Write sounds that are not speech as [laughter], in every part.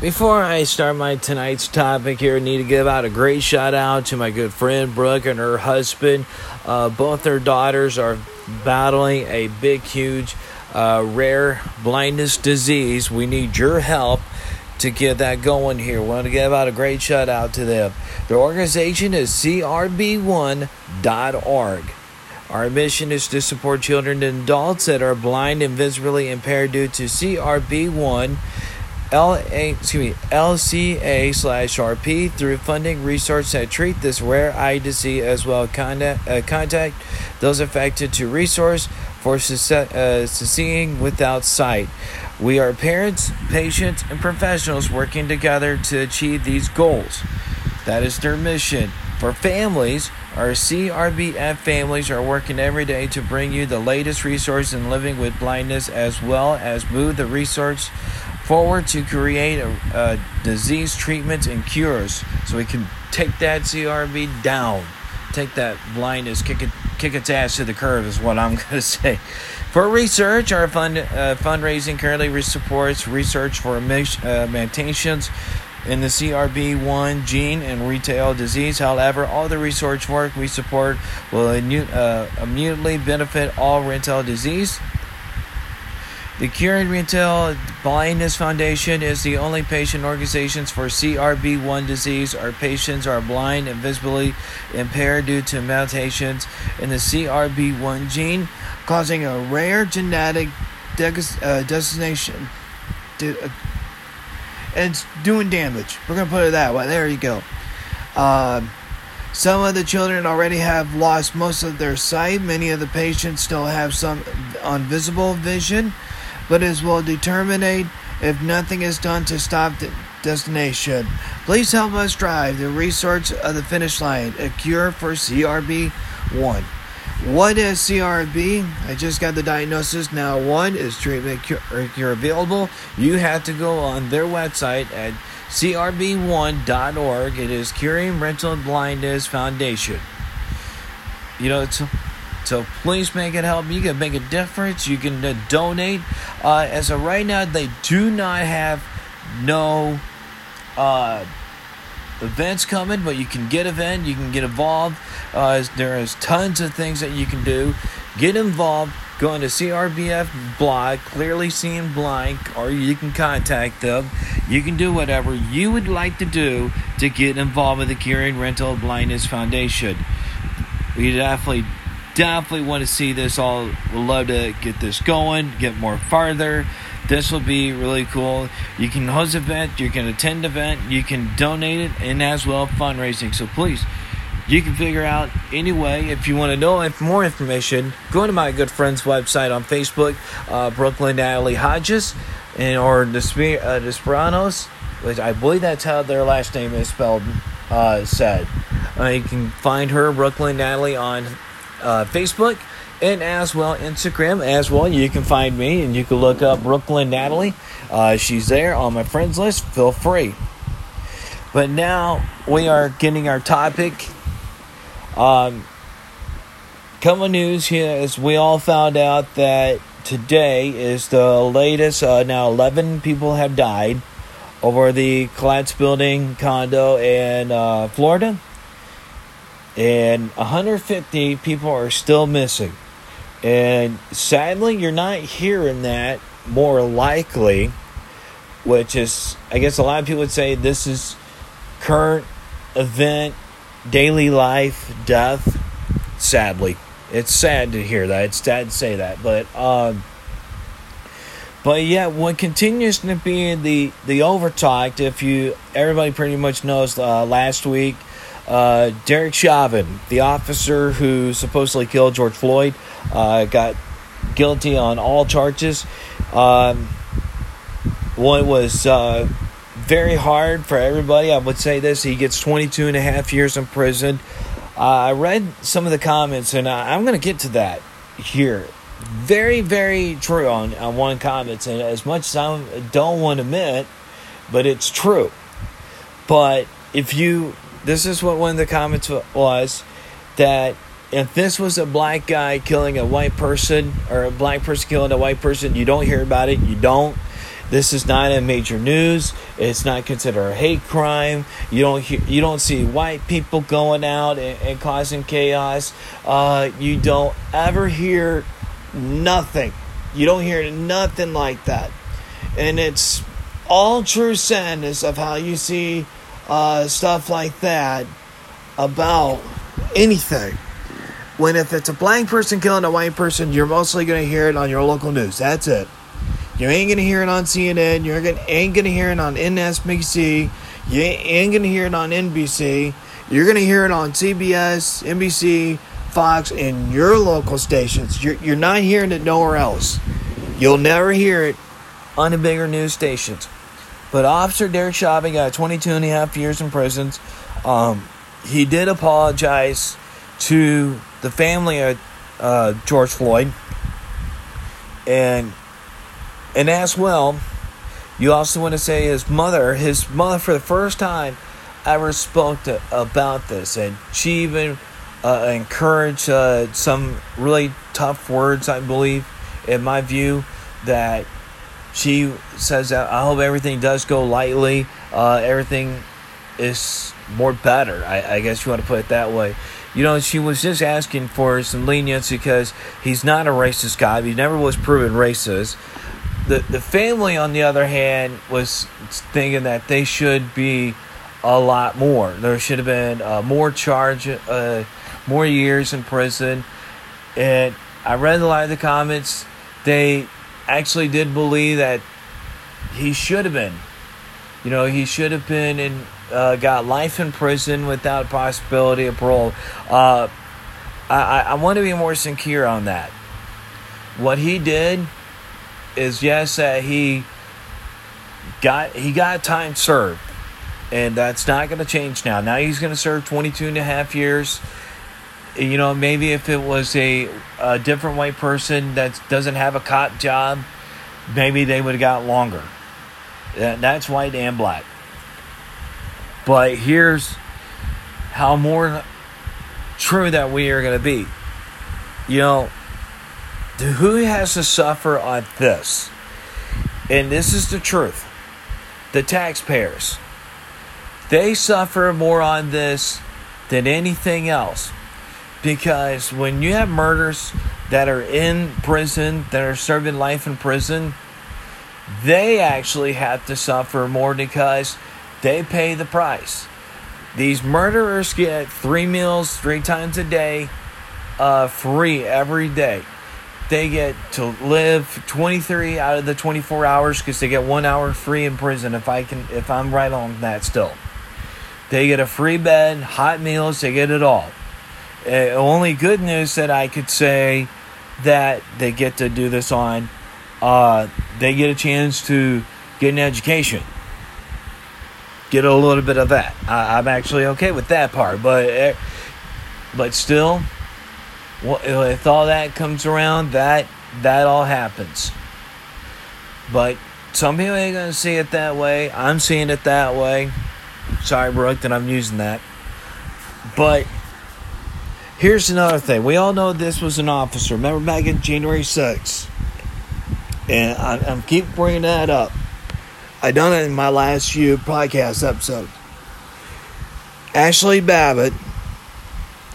Before I start my tonight's topic here, I need to give out a great shout out to my good friend Brooke and her husband. Uh, both their daughters are battling a big, huge, uh, rare blindness disease. We need your help to get that going here. We want to give out a great shout out to them. Their organization is crb1.org. Our mission is to support children and adults that are blind and visibly impaired due to CRB1 L A excuse me LCA slash RP through funding research that treat this rare eye disease as well contact, uh, contact those affected to resource for uh, seeing without sight. We are parents, patients, and professionals working together to achieve these goals. That is their mission. For families, our CRBF families are working every day to bring you the latest resources in living with blindness as well as move the research forward to create a, a disease treatments and cures so we can take that CRB down, take that blindness, kick it, kick its ass to the curb is what I'm [laughs] going to say. For research, our fund uh, fundraising currently supports research for uh, mutations in the CRB1 gene and retinal disease. However, all the research work we support will uh, immediately benefit all retinal disease the Curing Retinal Blindness Foundation is the only patient organization for CRB1 disease. Our patients are blind and visibly impaired due to mutations in the CRB1 gene, causing a rare genetic de- uh, destination. De- uh, and it's doing damage. We're going to put it that way. There you go. Uh, some of the children already have lost most of their sight. Many of the patients still have some invisible vision but it will determine if nothing is done to stop the destination. Please help us drive the research of the finish line, a cure for CRB1. What is CRB? I just got the diagnosis. Now, one is treatment cure, cure available. You have to go on their website at crb1.org. It is Curing Retinal Blindness Foundation. You know, it's so please make it help. You can make a difference. You can uh, donate. Uh, as of right now, they do not have no uh, events coming, but you can get event. You can get involved. Uh, there is tons of things that you can do. Get involved. Go into CRBF blog, clearly seeing blind, or you can contact them. You can do whatever you would like to do to get involved with the Curing Retinal Blindness Foundation. We definitely definitely want to see this all. Would love to get this going, get more farther. This will be really cool. You can host event, you can attend event, you can donate it, and as well fundraising. So please, you can figure out anyway. If you want to know if more information, go to my good friend's website on Facebook, uh, Brooklyn Natalie Hodges, and or the uh, Desperanos, which I believe that's how their last name is spelled. Uh, said uh, you can find her Brooklyn Natalie on uh, Facebook and as well Instagram as well. You can find me and you can look up Brooklyn Natalie. Uh, she's there on my friends list. Feel free. But now we are getting our topic. Um, coming news here is we all found out that today is the latest. Uh, now 11 people have died over the collapse building condo in uh, Florida and 150 people are still missing. And sadly, you're not hearing that more likely, which is, I guess, a lot of people would say this is current event, daily life, death. Sadly, it's sad to hear that. It's sad to say that, but um, but yeah, what continues to be the the overtalked. If you everybody pretty much knows, uh, last week uh, Derek Chauvin, the officer who supposedly killed George Floyd, uh, got guilty on all charges. Um, one was uh, very hard for everybody. I would say this he gets 22 and a half years in prison. Uh, I read some of the comments, and I, I'm going to get to that here. Very, very true on, on one comment, and as much as I don't want to admit, but it's true. But if you this is what one of the comments was that if this was a black guy killing a white person or a black person killing a white person, you don't hear about it. You don't. This is not a major news. It's not considered a hate crime. You don't hear, you don't see white people going out and, and causing chaos. Uh, you don't ever hear nothing. You don't hear nothing like that, and it's all true sadness of how you see uh, stuff like that about anything. When if it's a black person killing a white person, you're mostly going to hear it on your local news. That's it. You ain't gonna hear it on CNN. You ain't gonna hear it on NSBC. You ain't gonna hear it on NBC. You're gonna hear it on CBS, NBC, Fox, and your local stations. You're, you're not hearing it nowhere else. You'll never hear it on the bigger news stations. But Officer Derek Chauvin got 22 and a half years in prison. Um, he did apologize to the family of uh, George Floyd. And and as well, you also want to say his mother, his mother for the first time ever spoke to, about this, and she even uh, encouraged uh, some really tough words, I believe, in my view, that she says that I hope everything does go lightly, uh, everything is more better. I, I guess you want to put it that way. You know, she was just asking for some lenience because he's not a racist guy. He never was proven racist the the family, on the other hand, was thinking that they should be a lot more. There should have been uh, more charge, uh, more years in prison. And I read a lot of the comments. They actually did believe that he should have been. You know, he should have been and uh, got life in prison without possibility of parole. Uh, I, I want to be more secure on that. What he did is yes that he got he got time served and that's not going to change now now he's going to serve 22 and a half years you know maybe if it was a, a different white person that doesn't have a cop job maybe they would have got longer that's white and black but here's how more true that we are going to be you know who has to suffer on this? And this is the truth the taxpayers. They suffer more on this than anything else. Because when you have murders that are in prison, that are serving life in prison, they actually have to suffer more because they pay the price. These murderers get three meals three times a day, uh, free every day. They get to live 23 out of the 24 hours because they get one hour free in prison if i can if i'm right on that still. They get a free bed hot meals they get it all uh, only good news that i could say that they get to do this on uh, they get a chance to get an education get a little bit of that I, i'm actually okay with that part but eh, but still if all that comes around, that that all happens. But some people ain't gonna see it that way. I'm seeing it that way. Sorry, Brooke, that I'm using that. But here's another thing. We all know this was an officer. Remember back in January 6th? And I, keep bringing that up. I done it in my last few podcast episodes. Ashley Babbitt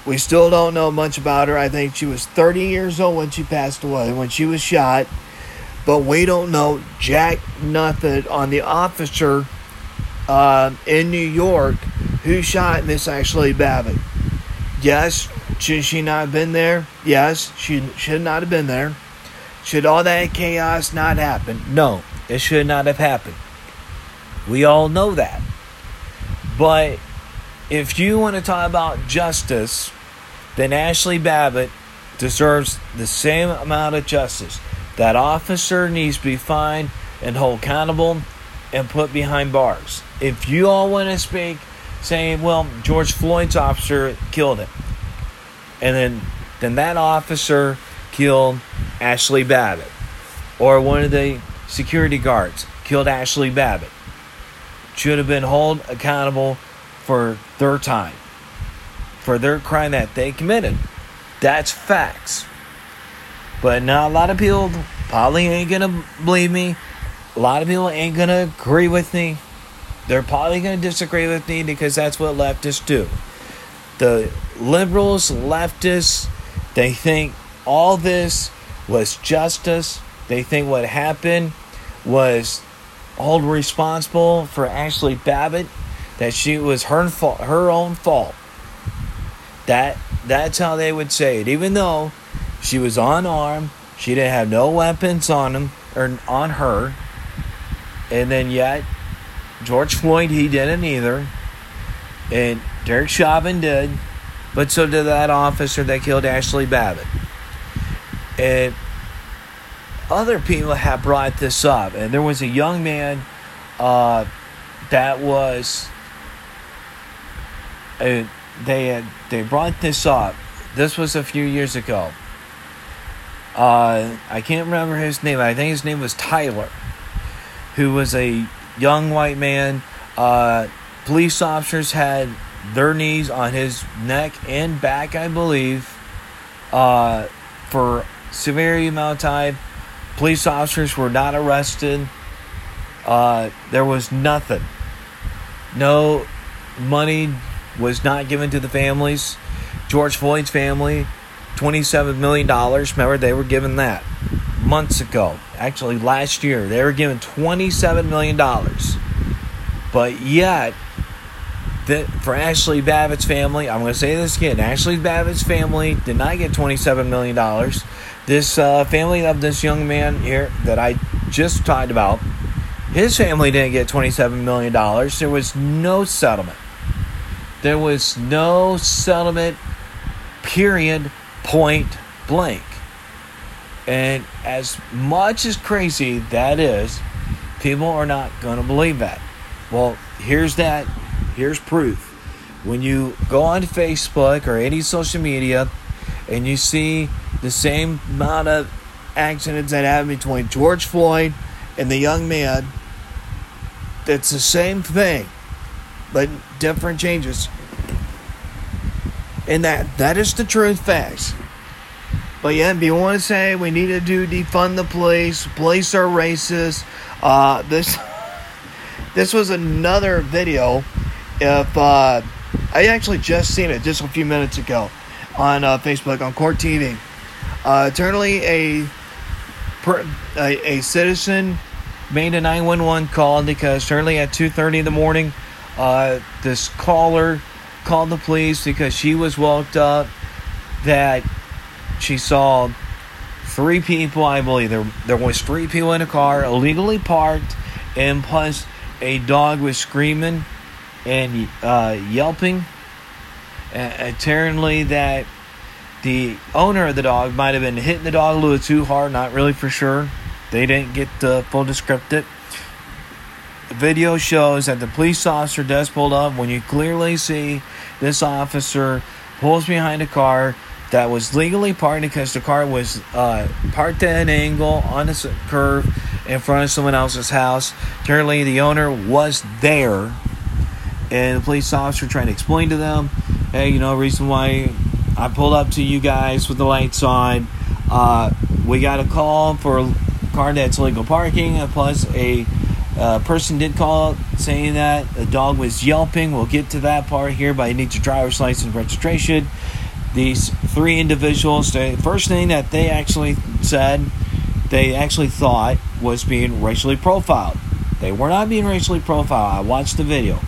we still don't know much about her. I think she was 30 years old when she passed away, when she was shot. But we don't know jack nothing on the officer uh, in New York who shot Miss Ashley Babbitt. Yes, should she not have been there? Yes, she should not have been there. Should all that chaos not happen? No, it should not have happened. We all know that. But if you want to talk about justice, then Ashley Babbitt deserves the same amount of justice. That officer needs to be fined and held accountable and put behind bars. If you all want to speak, saying, well, George Floyd's officer killed him, and then then that officer killed Ashley Babbitt, or one of the security guards killed Ashley Babbitt, should have been held accountable for their time, for their crime that they committed. That's facts. But now a lot of people probably ain't gonna believe me. a lot of people ain't gonna agree with me. They're probably gonna disagree with me because that's what leftists do. The liberals, leftists, they think all this was justice. They think what happened was all responsible for Ashley Babbitt, that she was her her own fault. That that's how they would say it. Even though she was unarmed, she didn't have no weapons on him or on her, and then yet George Floyd he didn't either, and Derek Chauvin did, but so did that officer that killed Ashley Babbitt. And other people have brought this up, and there was a young man uh, that was. Uh, they had they brought this up. This was a few years ago. Uh, I can't remember his name. I think his name was Tyler, who was a young white man. Uh, police officers had their knees on his neck and back, I believe, uh, for severe amount of time. Police officers were not arrested. Uh, there was nothing. No money was not given to the families. George Floyd's family, $27 million. Remember, they were given that months ago. Actually, last year, they were given $27 million. But yet, for Ashley Babbitt's family, I'm going to say this again Ashley Babbitt's family did not get $27 million. This uh, family of this young man here that I just talked about, his family didn't get $27 million. There was no settlement. There was no settlement, period, point blank. And as much as crazy that is, people are not going to believe that. Well, here's that. Here's proof. When you go on Facebook or any social media and you see the same amount of accidents that happened between George Floyd and the young man. that's the same thing, but different changes. And that that is the truth facts. But yeah, if you want to say we need to do defund the police, police are racist, uh, this [laughs] this was another video. If uh, I actually just seen it just a few minutes ago on uh, Facebook on Court TV. Uh, eternally, a, a, a citizen made a 911 call because certainly at 2:30 in the morning, uh, this caller called the police because she was woke up that she saw three people. I believe there there was three people in a car illegally parked, and plus a dog was screaming and uh, yelping. Uh, apparently, that the owner of the dog might have been hitting the dog a little too hard, not really for sure. They didn't get the full descriptive. The video shows that the police officer does pull up when you clearly see this officer pulls behind a car that was legally parked because the car was uh, parked at an angle on a curve in front of someone else's house. Apparently, the owner was there, and the police officer trying to explain to them, hey, you know, reason why I pulled up to you guys with the lights on. Uh, we got a call for a car that's legal parking, plus a uh, person did call saying that the dog was yelping. We'll get to that part here, but I need your driver's license registration. These three individuals, the first thing that they actually said, they actually thought was being racially profiled. They were not being racially profiled. I watched the video.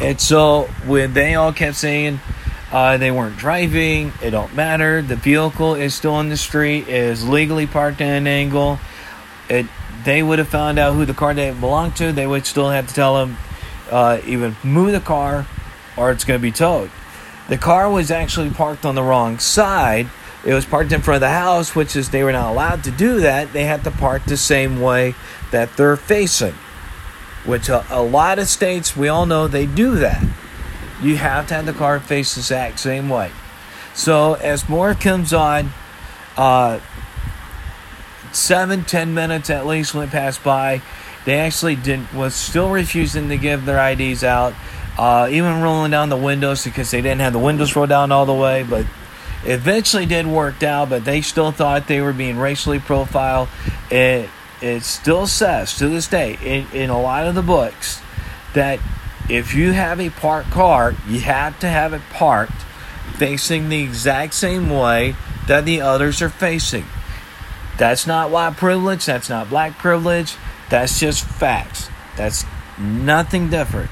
And so when they all kept saying, uh, they weren't driving. It don't matter. The vehicle is still on the street. is legally parked at an angle. It. They would have found out who the car they belonged to. They would still have to tell them uh, even move the car, or it's going to be towed. The car was actually parked on the wrong side. It was parked in front of the house, which is they were not allowed to do that. They had to park the same way that they're facing, which a, a lot of states we all know they do that. You have to have the car face the exact same way. So as more comes on, uh, seven, ten minutes at least went past by. They actually didn't was still refusing to give their IDs out, uh, even rolling down the windows because they didn't have the windows rolled down all the way. But eventually did work out. But they still thought they were being racially profiled. It it still says to this day in, in a lot of the books that if you have a parked car, you have to have it parked facing the exact same way that the others are facing. That's not white privilege, that's not black privilege, that's just facts. That's nothing different.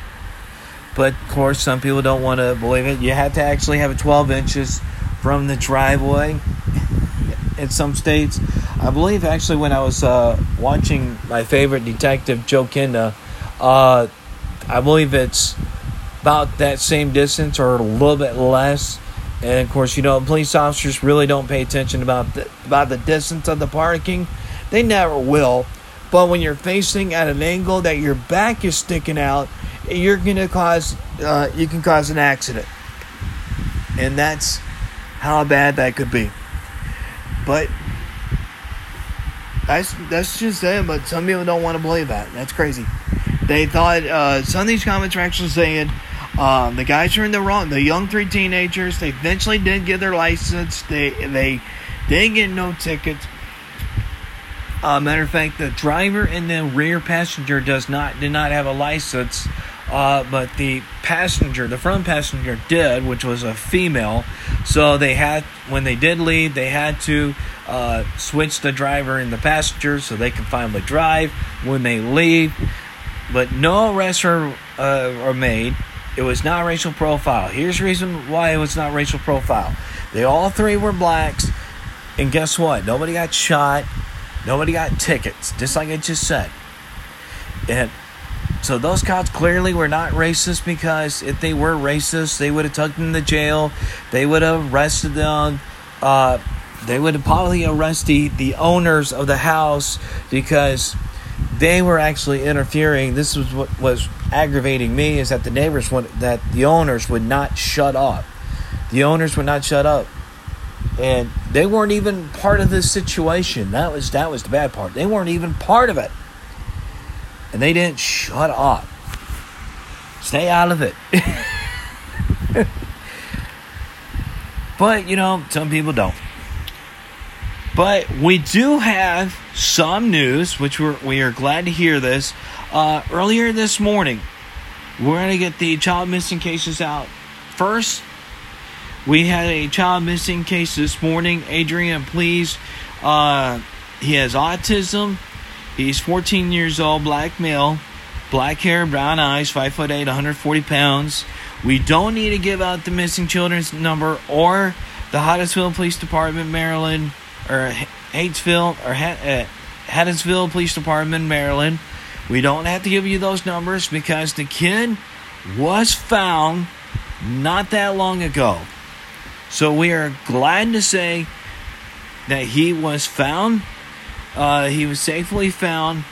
But of course, some people don't want to believe it. You have to actually have it 12 inches from the driveway [laughs] in some states. I believe actually when I was uh, watching my favorite detective, Joe Kenda, uh, I believe it's about that same distance or a little bit less. And of course, you know, police officers really don't pay attention about the, about the distance of the parking. They never will. But when you're facing at an angle that your back is sticking out, you're gonna cause uh, you can cause an accident, and that's how bad that could be. But that's that's just them. But some people don't want to believe that. That's crazy. They thought uh, some of these comments are actually saying um, the guys are in the wrong. The young three teenagers. They eventually did get their license. They they didn't get no tickets. Uh, matter of fact, the driver and the rear passenger does not did not have a license, uh, but the passenger, the front passenger, did, which was a female. So they had when they did leave, they had to uh, switch the driver and the passenger so they can finally drive when they leave. But no arrests are uh, are made. It was not racial profile. Here's the reason why it was not racial profile. They all three were blacks, and guess what? Nobody got shot Nobody got tickets, just like I just said. And so those cops clearly were not racist because if they were racist, they would have tucked them to jail. They would have arrested them. Uh, they would have probably arrested the owners of the house because they were actually interfering. This was what was aggravating me is that the neighbors would, that the owners would not shut up. The owners would not shut up and they weren't even part of this situation. That was that was the bad part. They weren't even part of it, and they didn't shut up. Stay out of it. [laughs] but you know, some people don't. But we do have some news, which we're we are glad to hear this. Uh, earlier this morning, we're going to get the child missing cases out first we had a child missing case this morning. Adrian, please. Uh, he has autism. He's 14 years old, black male, black hair, brown eyes, 5 foot 8, 140 pounds. We don't need to give out the missing children's number or the Hodgesville Police Department, Maryland, or Hatesville, or uh, Hattiesville Police Department, Maryland. We don't have to give you those numbers because the kid was found not that long ago. So we are glad to say that he was found. Uh, he was safely found.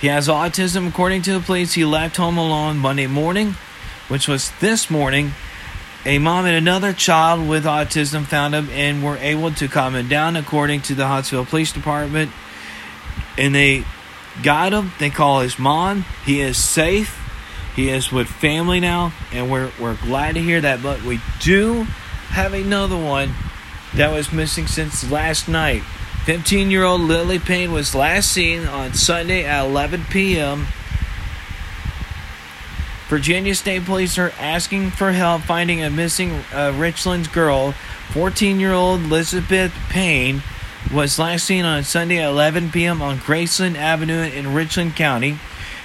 He has autism, according to the police. He left home alone Monday morning, which was this morning. A mom and another child with autism found him and were able to calm him down, according to the Hodgesville Police Department. And they got him. They call his mom. He is safe. He is with family now, and we're, we're glad to hear that. But we do have another one that was missing since last night. 15 year old Lily Payne was last seen on Sunday at 11 p.m. Virginia State Police are asking for help finding a missing uh, Richlands girl. 14 year old Elizabeth Payne was last seen on Sunday at 11 p.m. on Graceland Avenue in Richland County.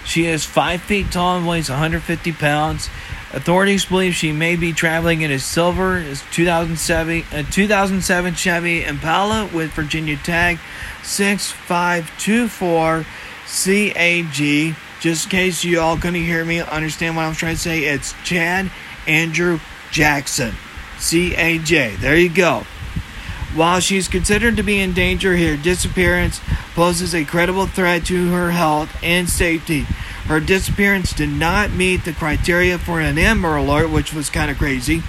She is 5 feet tall and weighs 150 pounds. Authorities believe she may be traveling in a silver uh, 2007, a uh, 2007 Chevy Impala with Virginia tag 6524 CAG. Just in case you all couldn't hear me, understand what I'm trying to say, it's Chad Andrew Jackson. CAJ. There you go. While she is considered to be in danger, her disappearance poses a credible threat to her health and safety. Her disappearance did not meet the criteria for an Amber Alert, which was kind of crazy,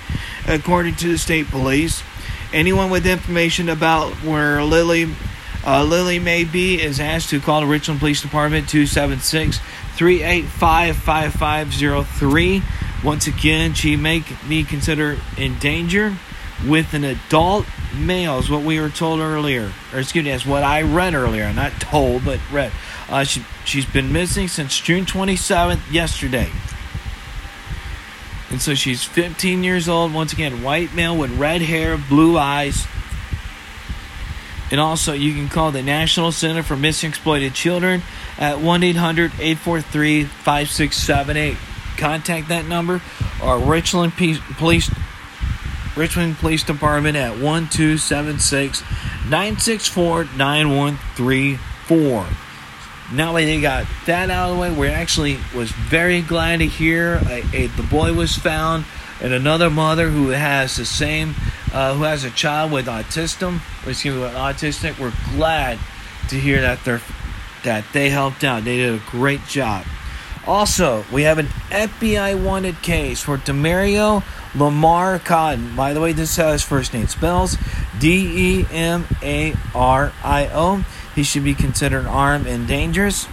according to the state police. Anyone with information about where Lily uh, Lily may be is asked to call the Richland Police Department 276 385 5503. Once again, she may be considered in danger with an adult males, what we were told earlier, or excuse me, as what I read earlier, not told, but read. Uh, she, she's been missing since June 27th, yesterday. And so she's 15 years old. Once again, white male with red hair, blue eyes. And also, you can call the National Center for Missing Exploited Children at 1 800 843 5678. Contact that number or Richland Police Richmond Police Department at 1276 964 9134. Now that they got that out of the way, we actually was very glad to hear a, a, the boy was found and another mother who has the same, uh, who has a child with autism, excuse me, with autistic. We're glad to hear that they're that they helped out. They did a great job. Also, we have an FBI wanted case for Demario Lamar Cotton. By the way, this is how his first name spells D E M A R I O. He should be considered armed and dangerous.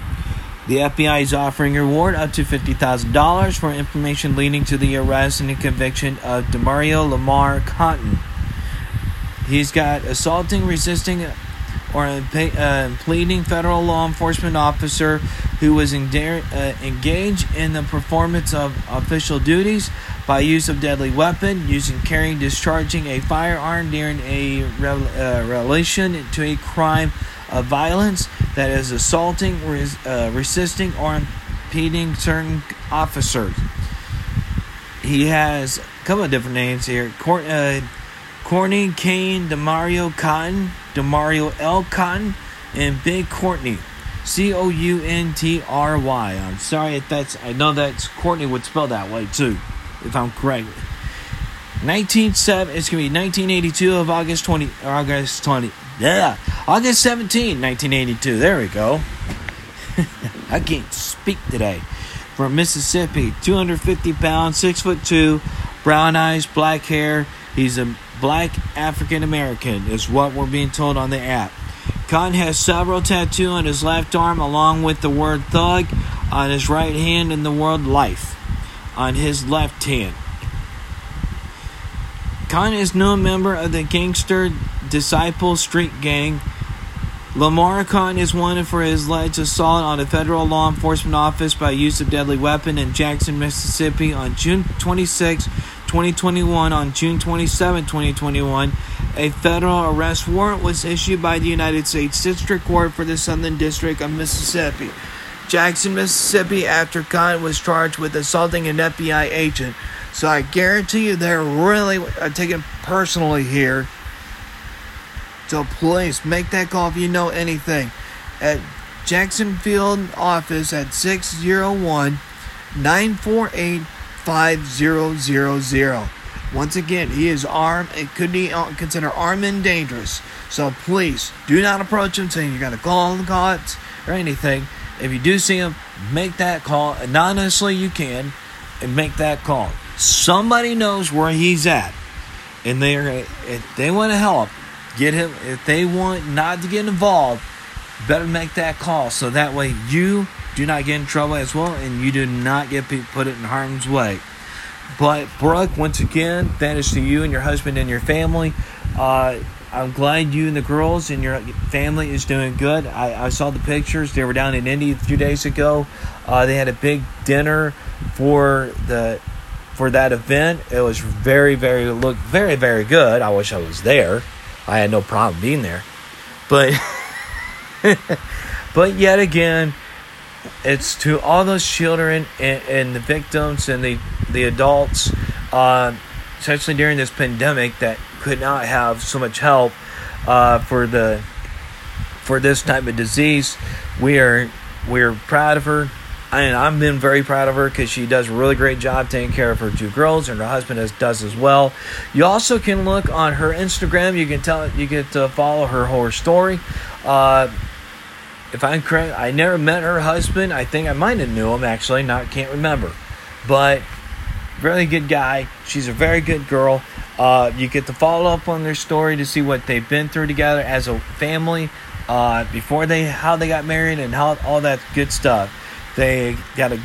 The FBI is offering a reward up to $50,000 for information leading to the arrest and the conviction of Demario Lamar Cotton. He's got assaulting, resisting, or uh, pleading federal law enforcement officer who was uh, engaged in the performance of official duties by use of deadly weapon, using, carrying, discharging a firearm during a uh, relation to a crime of violence that is assaulting, res, uh, resisting, or impeding certain officers. He has a couple of different names here. Cor- uh, Corny Kane Demario Cotton, Demario L. Cotton, and Big Courtney. C O U N T R Y. I'm sorry if that's, I know that's Courtney would spell that way too if I'm correct. 197 it's gonna be 1982 of August 20 August 20 yeah August 17 1982 there we go. [laughs] I can't speak today. From Mississippi 250 pounds 6 foot 2 brown eyes black hair. He's a black African American is what we're being told on the app. Khan has several tattoos on his left arm along with the word thug on his right hand and the word life on his left hand. Khan is no member of the gangster Disciple Street Gang. Lamar Khan is wanted for his alleged assault on a federal law enforcement office by use of deadly weapon in Jackson, Mississippi on June 26, 2021. On June 27, 2021, a federal arrest warrant was issued by the United States District Court for the Southern District of Mississippi. Jackson, Mississippi, after Khan was charged with assaulting an FBI agent. So I guarantee you they're really taking personally here. So please make that call if you know anything. At Jackson Field office at 601 948 5000. Once again, he is armed and could be uh, considered armed and dangerous. So please do not approach him saying you're going to call the cops or anything. If you do see him, make that call. Anonymously, you can, and make that call. Somebody knows where he's at, and they are, if they want to help, get him. If they want not to get involved, better make that call so that way you do not get in trouble as well, and you do not get put in harm's way. But Brooke, once again, that is to you and your husband and your family. Uh, I'm glad you and the girls and your family is doing good. I, I saw the pictures. They were down in Indy a few days ago. Uh, they had a big dinner for the for that event. It was very, very look very, very good. I wish I was there. I had no problem being there, but [laughs] but yet again, it's to all those children and, and the victims and the the adults, uh, especially during this pandemic, that could not have so much help uh, for the for this type of disease. We are we're proud of her. And I've been very proud of her because she does a really great job taking care of her two girls, and her husband does as well. You also can look on her Instagram. You can tell you get to follow her whole story. Uh, if I'm correct, I never met her husband. I think I might have knew him actually. Not can't remember, but really good guy. She's a very good girl. Uh, you get to follow up on their story to see what they've been through together as a family uh, before they how they got married and how all that good stuff. They got a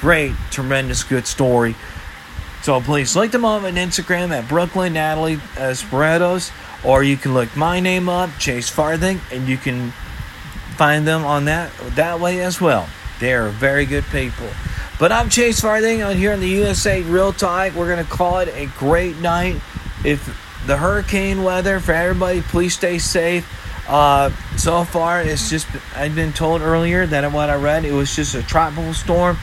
great, tremendous, good story. So please like them on Instagram at Brooklyn Natalie Esperados or you can look my name up, Chase Farthing, and you can find them on that that way as well. They are very good people. But I'm Chase Farthing on here in the USA Real Talk. We're gonna call it a great night. If the hurricane weather for everybody, please stay safe. Uh, so far, it's just I've been told earlier that what I read it was just a tropical storm,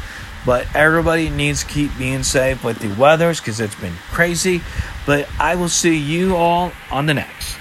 but everybody needs to keep being safe with the weathers because it's been crazy. But I will see you all on the next.